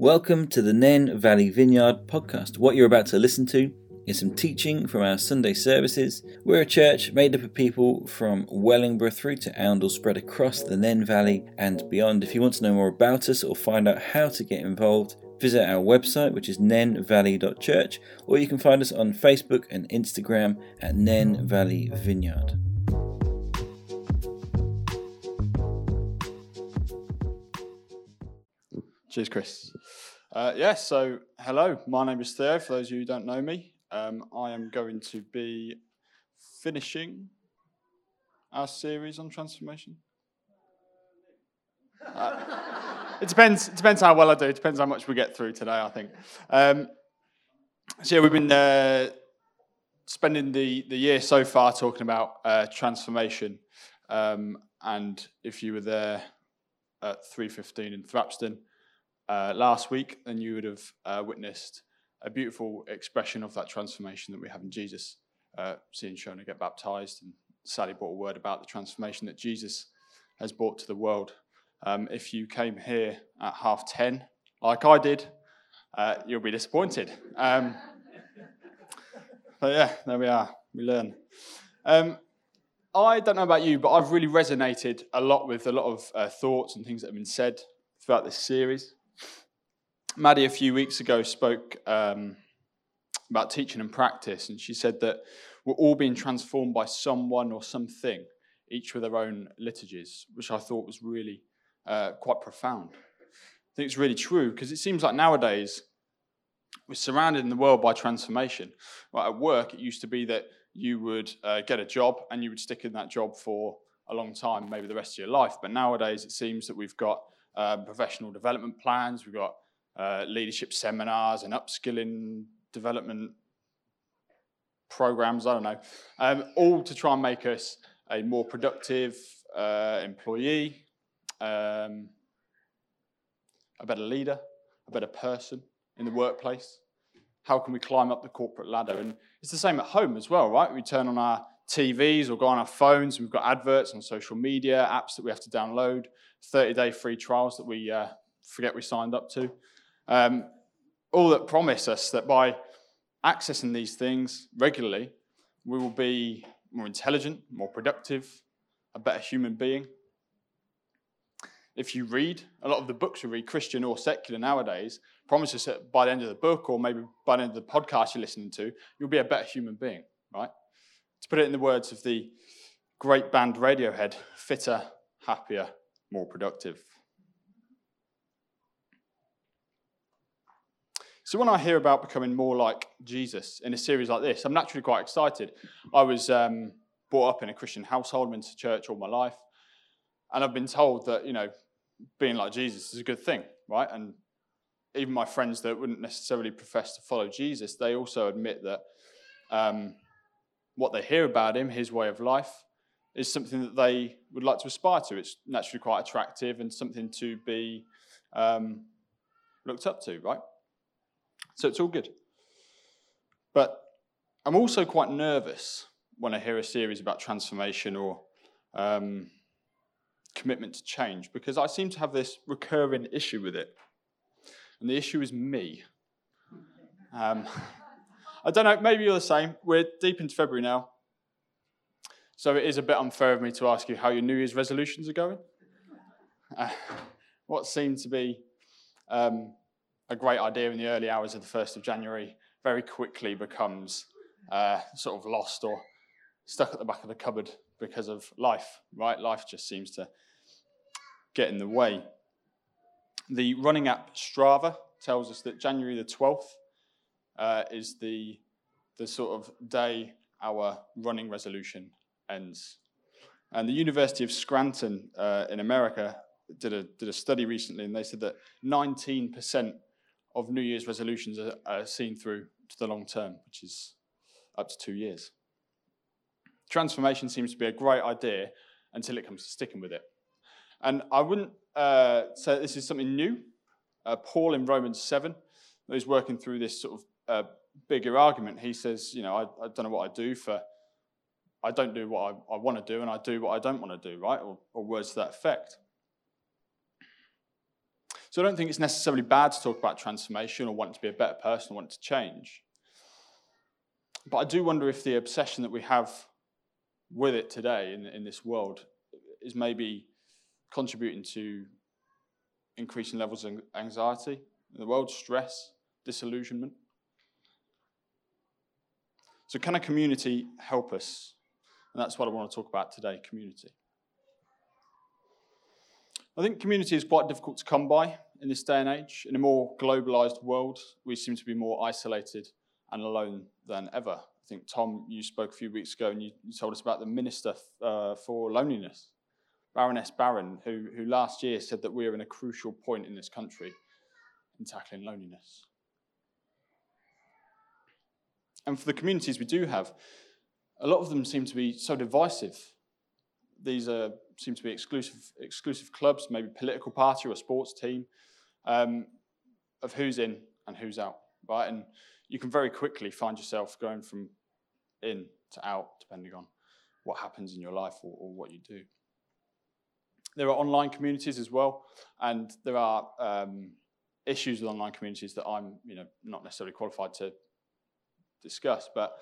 Welcome to the Nen Valley Vineyard podcast. What you're about to listen to is some teaching from our Sunday services. We're a church made up of people from Wellingborough through to Oundle, spread across the Nen Valley and beyond. If you want to know more about us or find out how to get involved, visit our website, which is nenvalley.church, or you can find us on Facebook and Instagram at Nen Valley Vineyard. Cheers, Chris. Uh, yeah, so hello, my name is Theo. For those of you who don't know me, um, I am going to be finishing our series on transformation. Uh, it depends. It depends how well I do. It depends how much we get through today. I think. Um, so yeah, we've been uh, spending the the year so far talking about uh, transformation. Um, and if you were there at 3:15 in Thrapston uh, last week, then you would have uh, witnessed a beautiful expression of that transformation that we have in Jesus. Uh, seeing Shona get baptized, and Sally brought a word about the transformation that Jesus has brought to the world. Um, if you came here at half ten, like I did, uh, you'll be disappointed. Um, but yeah, there we are. We learn. Um, I don't know about you, but I've really resonated a lot with a lot of uh, thoughts and things that have been said throughout this series. Maddie a few weeks ago spoke um, about teaching and practice, and she said that we're all being transformed by someone or something, each with their own liturgies, which I thought was really uh, quite profound. I think it's really true because it seems like nowadays we're surrounded in the world by transformation. Right, at work, it used to be that you would uh, get a job and you would stick in that job for a long time, maybe the rest of your life. But nowadays, it seems that we've got um, professional development plans, we've got uh, leadership seminars and upskilling development programs, I don't know, um, all to try and make us a more productive uh, employee, um, a better leader, a better person in the workplace. How can we climb up the corporate ladder? And it's the same at home as well, right? We turn on our TVs or go on our phones, we've got adverts on social media, apps that we have to download, 30 day free trials that we uh, forget we signed up to. Um, all that promise us that by accessing these things regularly, we will be more intelligent, more productive, a better human being. If you read, a lot of the books you read, Christian or secular nowadays, promise us that by the end of the book or maybe by the end of the podcast you're listening to, you'll be a better human being, right? To put it in the words of the great band Radiohead, fitter, happier, more productive. So when I hear about becoming more like Jesus in a series like this, I'm naturally quite excited. I was um, brought up in a Christian household, been to church all my life, and I've been told that you know being like Jesus is a good thing, right? And even my friends that wouldn't necessarily profess to follow Jesus, they also admit that um, what they hear about him, his way of life, is something that they would like to aspire to. It's naturally quite attractive and something to be um, looked up to, right? So it's all good. But I'm also quite nervous when I hear a series about transformation or um, commitment to change because I seem to have this recurring issue with it. And the issue is me. Um, I don't know, maybe you're the same. We're deep into February now. So it is a bit unfair of me to ask you how your New Year's resolutions are going. Uh, what seemed to be um, a great idea in the early hours of the 1st of January very quickly becomes uh, sort of lost or stuck at the back of the cupboard because of life, right? Life just seems to get in the way. The running app Strava tells us that January the 12th uh, is the, the sort of day our running resolution ends. And the University of Scranton uh, in America did a, did a study recently, and they said that 19% of New Year's resolutions are, are seen through to the long term, which is up to two years. Transformation seems to be a great idea until it comes to sticking with it. And I wouldn't uh, say this is something new. Uh, Paul in Romans 7, he's working through this sort of uh, bigger argument. He says, you know, I, I, don't know what I do for, I don't do what I, I want to do, and I do what I don't want to do, right? Or, or words to that effect. So I don't think it's necessarily bad to talk about transformation or wanting to be a better person or wanting to change. But I do wonder if the obsession that we have with it today in, in this world is maybe contributing to increasing levels of anxiety in the world, stress, disillusionment. So, can a community help us? And that's what I want to talk about today community. I think community is quite difficult to come by in this day and age. In a more globalized world, we seem to be more isolated and alone than ever. I think, Tom, you spoke a few weeks ago and you, told us about the Minister uh, for Loneliness, Baroness Barran, who, who last year said that we're in a crucial point in this country in tackling loneliness. And for the communities we do have, a lot of them seem to be so divisive. These are, seem to be exclusive, exclusive clubs, maybe political party or sports team, um, of who's in and who's out, right? And you can very quickly find yourself going from in to out, depending on what happens in your life or, or what you do. There are online communities as well, and there are um, issues with online communities that I'm, you know, not necessarily qualified to discuss. But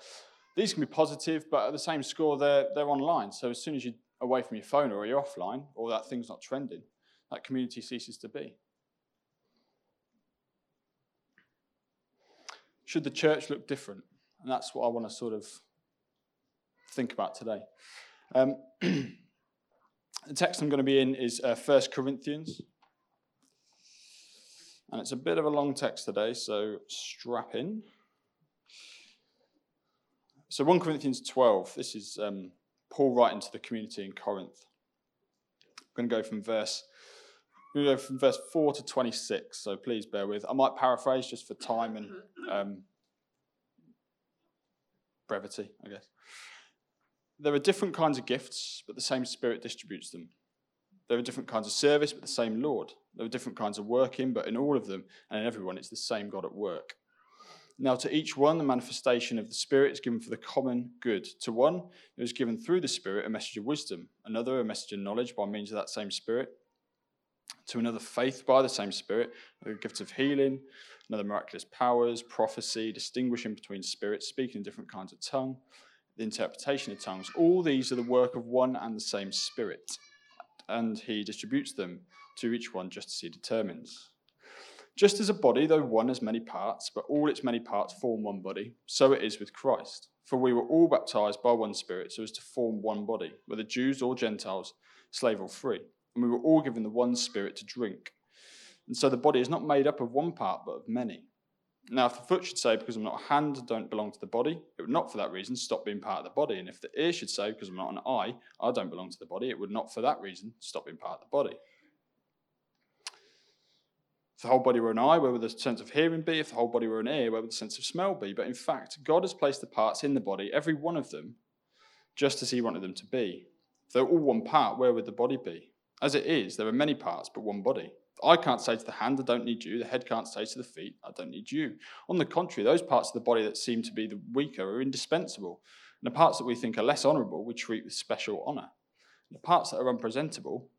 these can be positive, but at the same score, they're they're online. So as soon as you're away from your phone or you're offline, or that thing's not trending, that community ceases to be. Should the church look different? And that's what I want to sort of think about today. Um, the text I'm going to be in is uh, 1 Corinthians. And it's a bit of a long text today, so strap in. So 1 Corinthians 12, this is um, Paul writing to the community in Corinth. I'm going to go from verse go from verse 4 to 26, so please bear with. I might paraphrase just for time and um, brevity, I guess. There are different kinds of gifts, but the same Spirit distributes them. There are different kinds of service, but the same Lord. There are different kinds of working, but in all of them and in everyone, it's the same God at work. Now, to each one, the manifestation of the Spirit is given for the common good. To one, it was given through the Spirit a message of wisdom, another, a message of knowledge by means of that same Spirit, to another, faith by the same Spirit, a gift of healing, another, miraculous powers, prophecy, distinguishing between spirits, speaking in different kinds of tongue, the interpretation of tongues. All these are the work of one and the same Spirit, and He distributes them to each one just as He determines. Just as a body, though one has many parts, but all its many parts form one body, so it is with Christ. For we were all baptized by one Spirit so as to form one body, whether Jews or Gentiles, slave or free. And we were all given the one Spirit to drink. And so the body is not made up of one part, but of many. Now, if the foot should say, because I'm not a hand, I don't belong to the body, it would not for that reason stop being part of the body. And if the ear should say, because I'm not an eye, I don't belong to the body, it would not for that reason stop being part of the body. If the whole body were an eye, where would the sense of hearing be? If the whole body were an ear, where would the sense of smell be? But in fact, God has placed the parts in the body, every one of them, just as He wanted them to be. If they're all one part, where would the body be? As it is, there are many parts, but one body. I can't say to the hand, I don't need you. The head can't say to the feet, I don't need you. On the contrary, those parts of the body that seem to be the weaker are indispensable. And the parts that we think are less honourable, we treat with special honour. The parts that are unpresentable,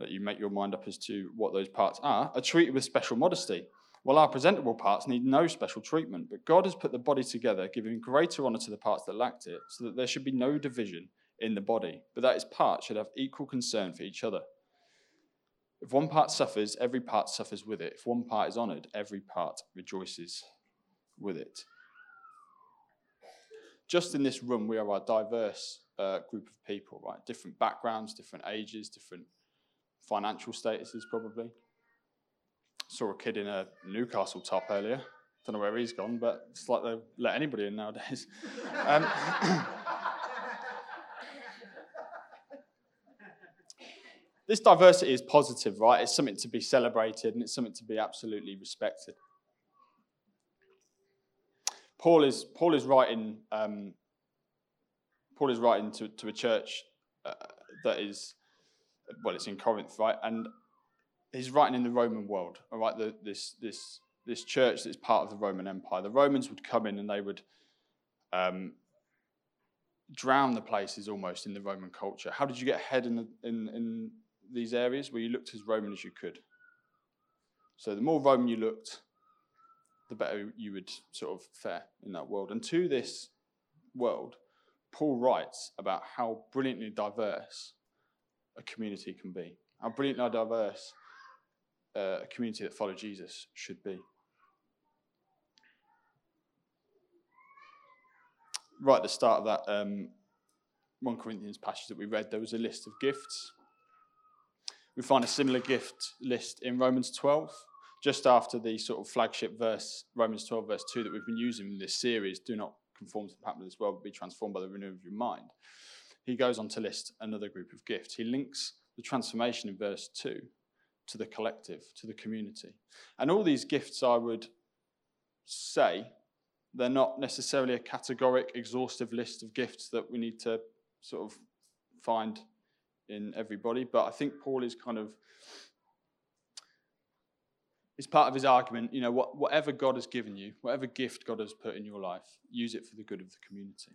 that you make your mind up as to what those parts are, are treated with special modesty, while our presentable parts need no special treatment. But God has put the body together, giving greater honour to the parts that lacked it, so that there should be no division in the body, but that its parts should have equal concern for each other. If one part suffers, every part suffers with it. If one part is honoured, every part rejoices with it. Just in this room, we are a diverse uh, group of people, right? Different backgrounds, different ages, different financial statuses, probably. Saw a kid in a Newcastle top earlier. Don't know where he's gone, but it's like they let anybody in nowadays. Um, this diversity is positive, right? It's something to be celebrated and it's something to be absolutely respected. Paul is Paul is writing um, Paul is writing to, to a church uh, that is well, it's in Corinth, right? And he's writing in the Roman world, all right? The, this, this, this church that's part of the Roman Empire. The Romans would come in and they would um, drown the places almost in the Roman culture. How did you get ahead in, the, in, in these areas? Well, you looked as Roman as you could. So the more Roman you looked, the better you would sort of fare in that world. And to this world, Paul writes about how brilliantly diverse a community can be, how brilliant, brilliantly diverse uh, a community that follow Jesus should be. Right at the start of that um, 1 Corinthians passage that we read, there was a list of gifts. We find a similar gift list in Romans 12, just after the sort of flagship verse, Romans 12, verse 2, that we've been using in this series do not conform to the pattern of this world, but be transformed by the renewal of your mind. He goes on to list another group of gifts. He links the transformation in verse 2 to the collective, to the community. And all these gifts, I would say, they're not necessarily a categoric, exhaustive list of gifts that we need to sort of find in everybody, but I think Paul is kind of it's part of his argument, you know, what, whatever God has given you, whatever gift God has put in your life, use it for the good of the community.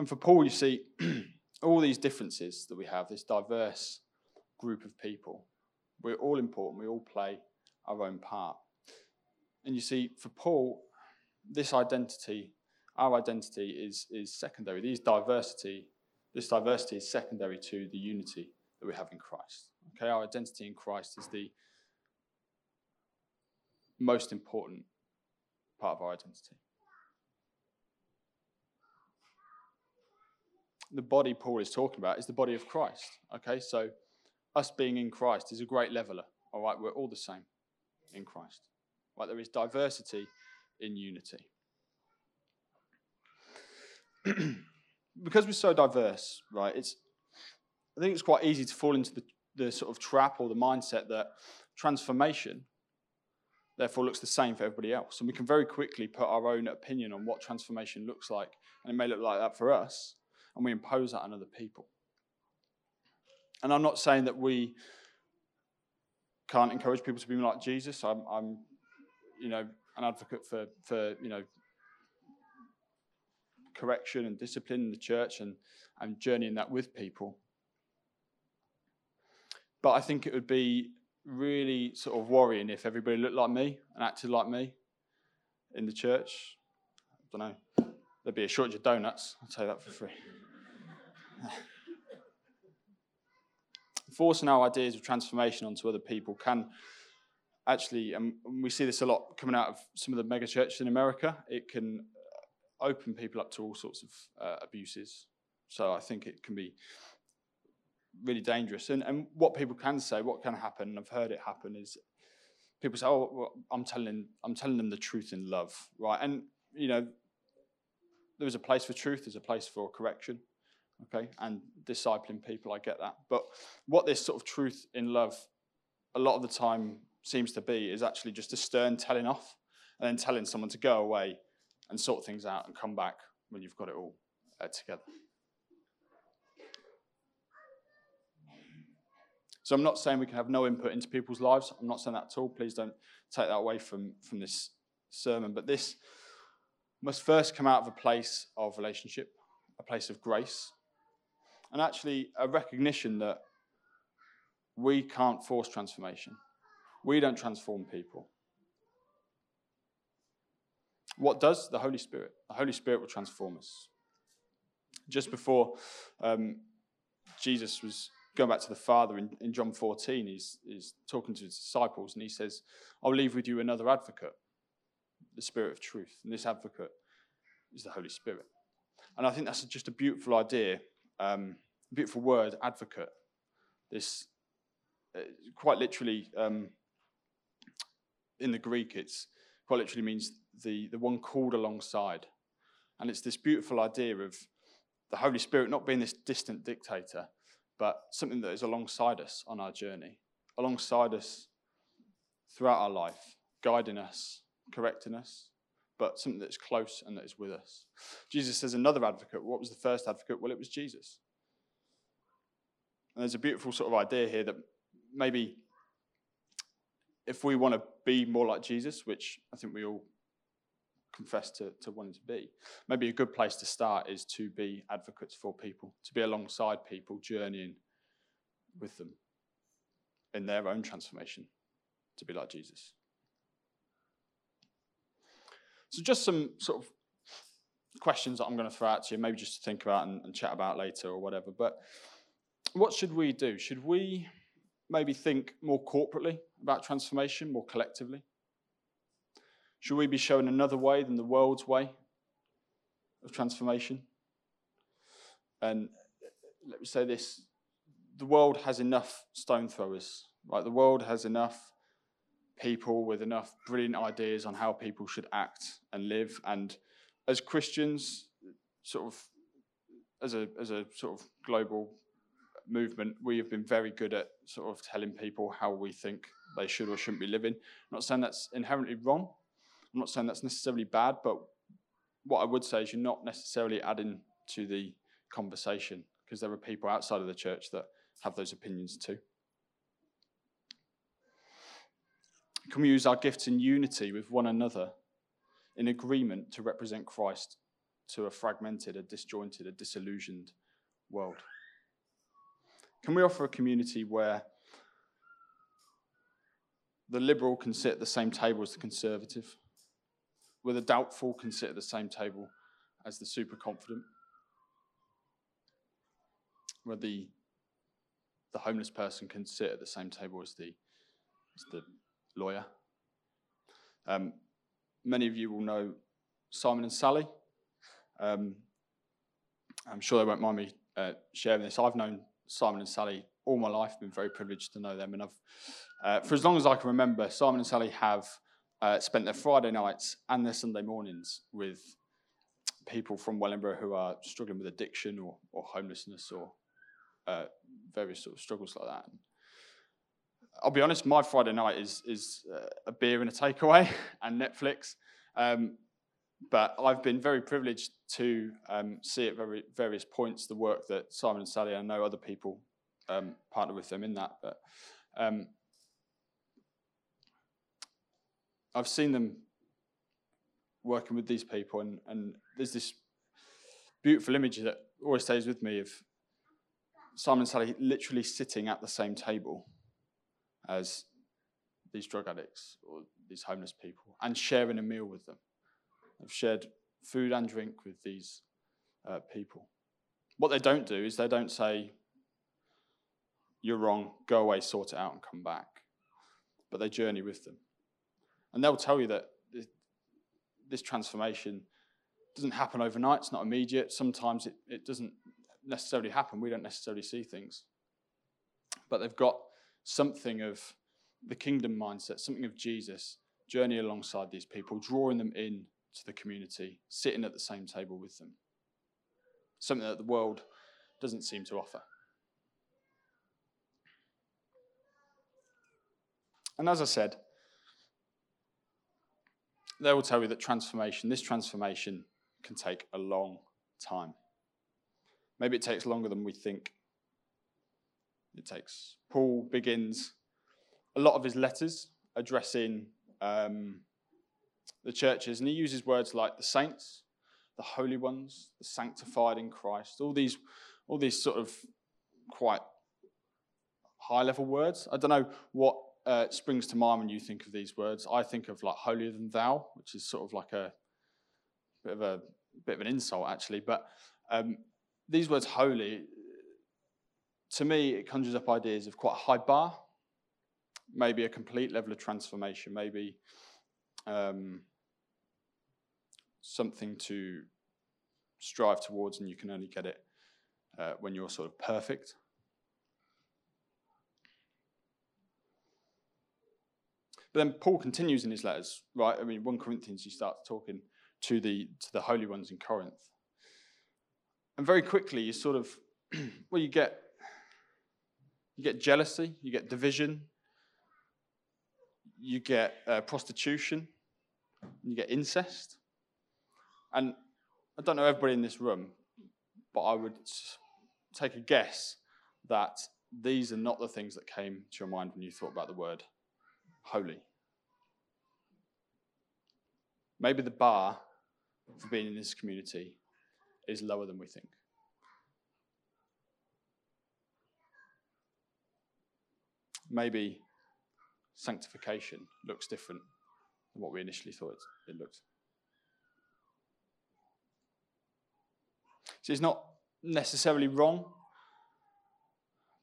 And for Paul, you see, all these differences that we have, this diverse group of people, we're all important. We all play our own part. And you see, for Paul, this identity, our identity is, is secondary. These diversity, this diversity is secondary to the unity that we have in Christ. Okay, our identity in Christ is the most important part of our identity. The body Paul is talking about is the body of Christ. Okay, so us being in Christ is a great leveler. All right, we're all the same in Christ. Right, there is diversity in unity. because we're so diverse, right, it's I think it's quite easy to fall into the, the sort of trap or the mindset that transformation therefore looks the same for everybody else. And we can very quickly put our own opinion on what transformation looks like, and it may look like that for us, and we impose that on other people. And I'm not saying that we can't encourage people to be like Jesus. I'm, I'm you know, an advocate for, for you know, correction and discipline in the church and, and journeying that with people. But I think it would be really sort of worrying if everybody looked like me and acted like me in the church. I don't know. There'd be a shortage of donuts. I'll tell you that for free. Forcing our ideas of transformation onto other people can actually, and we see this a lot coming out of some of the mega churches in America, it can uh, open people up to all sorts of uh, abuses. So I think it can be really dangerous. And, and what people can say, what can happen, and I've heard it happen, is people say, "Oh, well, I'm telling, I'm telling them the truth in love, right?" And you know, there's a place for truth, there's a place for correction, okay, and discipling people. I get that, but what this sort of truth in love, a lot of the time seems to be is actually just a stern telling off and then telling someone to go away and sort things out and come back when you've got it all uh, together. So I'm not saying we can have no input into people's lives. I'm not saying that at all. Please don't take that away from, from this sermon. But this must first come out of a place of relationship, a place of grace, and actually a recognition that we can't force transformation. We don't transform people. What does? The Holy Spirit. The Holy Spirit will transform us. Just before um, Jesus was going back to the Father in, in John 14, he's, he's talking to his disciples and he says, I'll leave with you another advocate, the Spirit of truth. And this advocate is the Holy Spirit. And I think that's just a beautiful idea, um, beautiful word, advocate. This uh, quite literally um, in the Greek, it's quite literally means the, the one called alongside. And it's this beautiful idea of the Holy Spirit not being this distant dictator, but something that is alongside us on our journey, alongside us throughout our life, guiding us, correcting us, but something that's close and that is with us. Jesus says another advocate. What was the first advocate? Well, it was Jesus. And there's a beautiful sort of idea here that maybe if we want to be more like Jesus, which I think we all confess to, to wanting to be. Maybe a good place to start is to be advocates for people, to be alongside people, journeying with them in their own transformation to be like Jesus. So, just some sort of questions that I'm going to throw out to you, maybe just to think about and, and chat about later or whatever. But what should we do? Should we maybe think more corporately about transformation, more collectively? Should we be shown another way than the world's way of transformation? And let me say this the world has enough stone throwers, right? The world has enough people with enough brilliant ideas on how people should act and live. And as Christians, sort of as a as a sort of global movement, we have been very good at sort of telling people how we think they should or shouldn't be living. I'm not saying that's inherently wrong. I'm not saying that's necessarily bad, but what I would say is you're not necessarily adding to the conversation because there are people outside of the church that have those opinions too. Can we use our gifts in unity with one another in agreement to represent Christ to a fragmented, a disjointed, a disillusioned world? Can we offer a community where the liberal can sit at the same table as the conservative, where the doubtful can sit at the same table as the super confident, where the the homeless person can sit at the same table as the as the lawyer. Um, many of you will know Simon and Sally. Um, I'm sure they won't mind me uh, sharing this. I've known Simon and Sally all my life, been very privileged to know them. And I've, uh, for as long as I can remember, Simon and Sally have uh, spent their Friday nights and their Sunday mornings with people from Wellingborough who are struggling with addiction or, or homelessness or uh, various sort of struggles like that. I'll be honest, my Friday night is is uh, a beer and a takeaway and Netflix. Um, but I've been very privileged to um, see at very, various points the work that Simon and Sally, I know other people um, partner with them in that, but um, I've seen them working with these people, and, and there's this beautiful image that always stays with me of Simon and Sally literally sitting at the same table as these drug addicts or these homeless people and sharing a meal with them. I've shared food and drink with these uh, people. What they don't do is they don't say, You're wrong, go away, sort it out, and come back. But they journey with them. And they'll tell you that this transformation doesn't happen overnight, it's not immediate. Sometimes it, it doesn't necessarily happen. We don't necessarily see things. But they've got something of the kingdom mindset, something of Jesus, journey alongside these people, drawing them in to the community, sitting at the same table with them. Something that the world doesn't seem to offer. And as I said, they will tell you that transformation, this transformation, can take a long time. Maybe it takes longer than we think it takes. Paul begins a lot of his letters addressing um, the churches, and he uses words like the saints, the holy ones, the sanctified in Christ, all these, all these sort of quite high level words. I don't know what uh, springs to mind when you think of these words. I think of like holier than thou, which is sort of like a bit of a bit of an insult actually. But um, these words holy, to me, it conjures up ideas of quite a high bar, maybe a complete level of transformation, maybe um, something to strive towards, and you can only get it uh, when you're sort of perfect. But then Paul continues in his letters, right? I mean, 1 Corinthians, he starts talking to the to the holy ones in Corinth. And very quickly you sort of well, you get you get jealousy, you get division, you get uh, prostitution, you get incest. And I don't know everybody in this room, but I would take a guess that these are not the things that came to your mind when you thought about the word holy. maybe the bar for being in this community is lower than we think. Maybe sanctification looks different than what we initially thought it looked. So it's not necessarily wrong,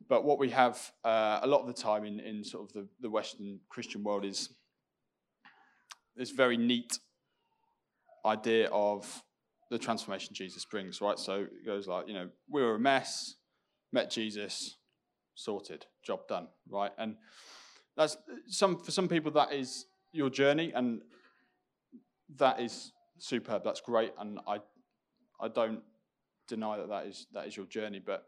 but what we have uh, a lot of the time in, in sort of the, the Western Christian world is this very neat idea of the transformation Jesus brings, right? So it goes like, you know, we were a mess, met Jesus, sorted, job done, right? And that's some for some people that is your journey, and that is superb. That's great, and I I don't deny that that is that is your journey. But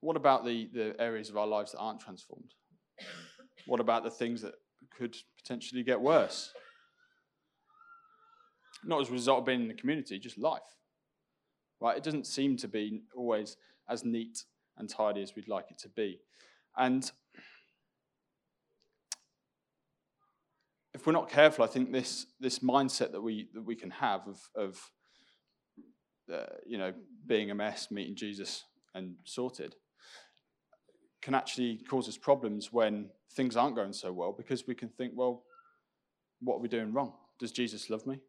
what about the the areas of our lives that aren't transformed? What about the things that could potentially get worse? not as a result of being in the community, just life. Right? It doesn't seem to be always as neat and tidy as we'd like it to be. And if we're not careful, I think this this mindset that we that we can have of of uh, you know being a mess, meeting Jesus, and sorted, can actually cause us problems when things aren't going so well because we can think, well, what are we doing wrong? Does Jesus love me?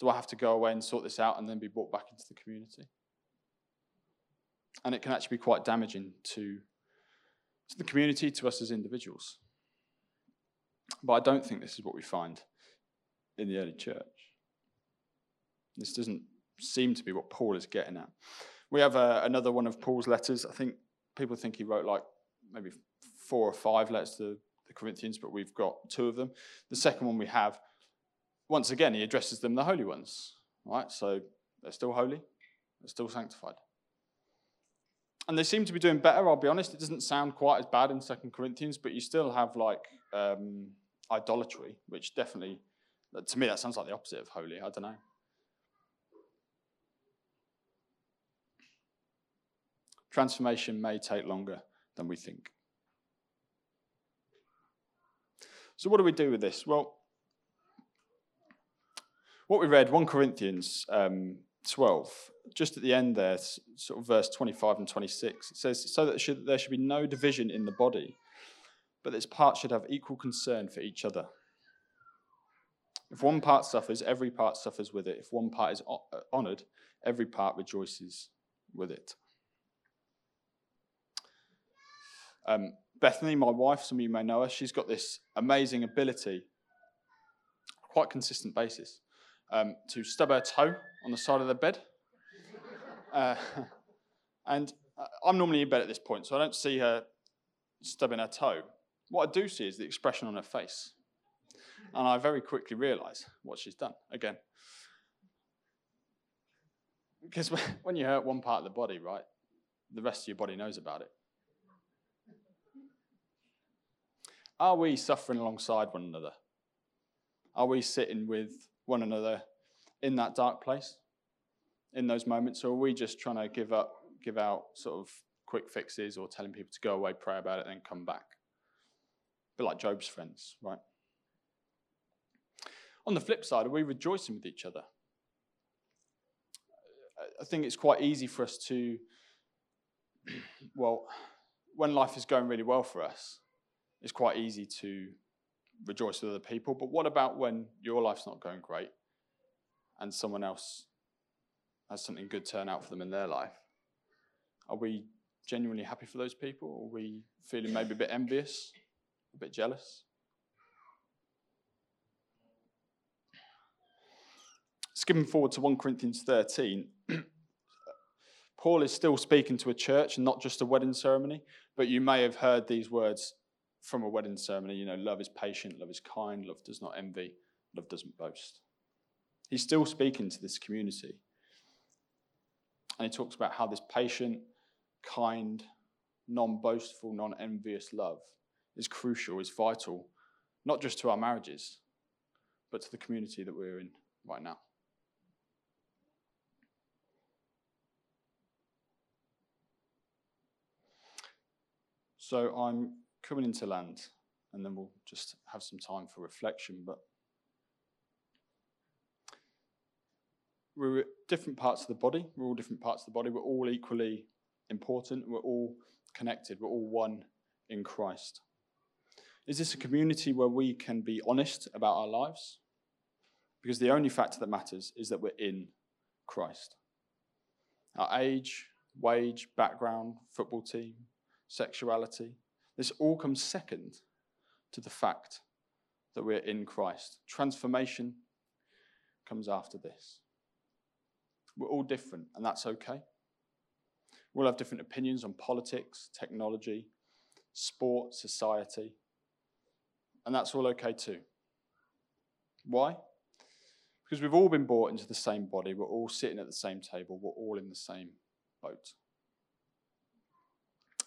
Do I have to go away and sort this out and then be brought back into the community? And it can actually be quite damaging to, to the community, to us as individuals. But I don't think this is what we find in the early church. This doesn't seem to be what Paul is getting at. We have uh, another one of Paul's letters. I think people think he wrote like maybe four or five letters to the Corinthians, but we've got two of them. The second one we have once again, he addresses them the holy ones, right? So they're still holy, they're still sanctified. And they seem to be doing better, I'll be honest. It doesn't sound quite as bad in Second Corinthians, but you still have like um, idolatry, which definitely, to me, that sounds like the opposite of holy. I don't know. Transformation may take longer than we think. So, what do we do with this? Well, what we read, 1 Corinthians um, 12, just at the end there, sort of verse 25 and 26, it says, So that should, there should be no division in the body, but its parts should have equal concern for each other. If one part suffers, every part suffers with it. If one part is honored, every part rejoices with it. Um, Bethany, my wife, some of you may know her, she's got this amazing ability, quite consistent basis, um, to stub her toe on the side of the bed. Uh, and uh, I'm normally in bed at this point, so I don't see her stubbing her toe. What I do see is the expression on her face. And I very quickly realize what she's done again. Because when you hurt one part of the body, right, the rest of your body knows about it. Are we suffering alongside one another? Are we sitting with one another in that dark place, in those moments, or are we just trying to give up, give out sort of quick fixes or telling people to go away, pray about it, then come back? A bit like Job's friends, right? On the flip side, are we rejoicing with each other? I think it's quite easy for us to, well, when life is going really well for us, it's quite easy to rejoice with other people. But what about when your life's not going great and someone else has something good turn out for them in their life? Are we genuinely happy for those people? Or are we feeling maybe a bit envious, a bit jealous? Skipping forward to 1 Corinthians 13, Paul is still speaking to a church and not just a wedding ceremony, but you may have heard these words from a wedding ceremony, you know, love is patient, love is kind, love does not envy, love doesn't boast. He's still speaking to this community. And he talks about how this patient, kind, non boastful, non envious love is crucial, is vital, not just to our marriages, but to the community that we're in right now. So I'm coming into land, and then we'll just have some time for reflection. But we're different parts of the body. We're all different parts of the body. We're all equally important. We're all connected. We're all one in Christ. Is this a community where we can be honest about our lives? Because the only factor that matters is that we're in Christ. Our age, wage, background, football team, sexuality, this all comes second to the fact that we're in Christ. Transformation comes after this. We're all different, and that's okay. We'll have different opinions on politics, technology, sport, society, and that's all okay too. Why? Because we've all been brought into the same body, we're all sitting at the same table, we're all in the same boat.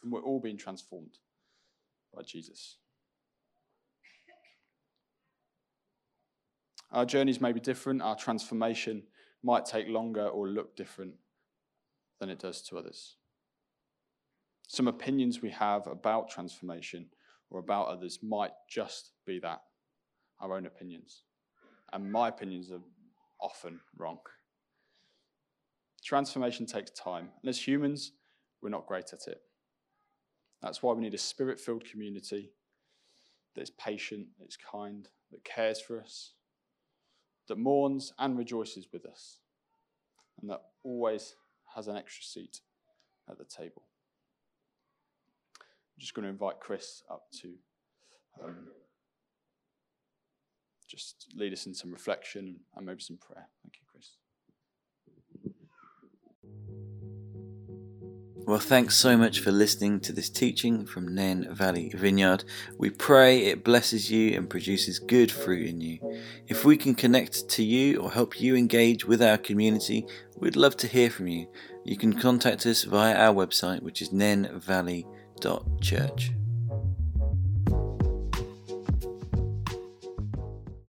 And we're all being transformed by Jesus. Our journeys may be different, our transformation might take longer or look different than it does to others. Some opinions we have about transformation or about others might just be that our own opinions. And my opinions are often wrong. Transformation takes time. And as humans, we're not great at it. That's why we need a spirit filled community that is patient, that is kind, that cares for us, that mourns and rejoices with us, and that always has an extra seat at the table. I'm just going to invite Chris up to um, just lead us in some reflection and maybe some prayer. Thank you, Well, thanks so much for listening to this teaching from Nen Valley Vineyard. We pray it blesses you and produces good fruit in you. If we can connect to you or help you engage with our community, we'd love to hear from you. You can contact us via our website, which is nenvalley.church.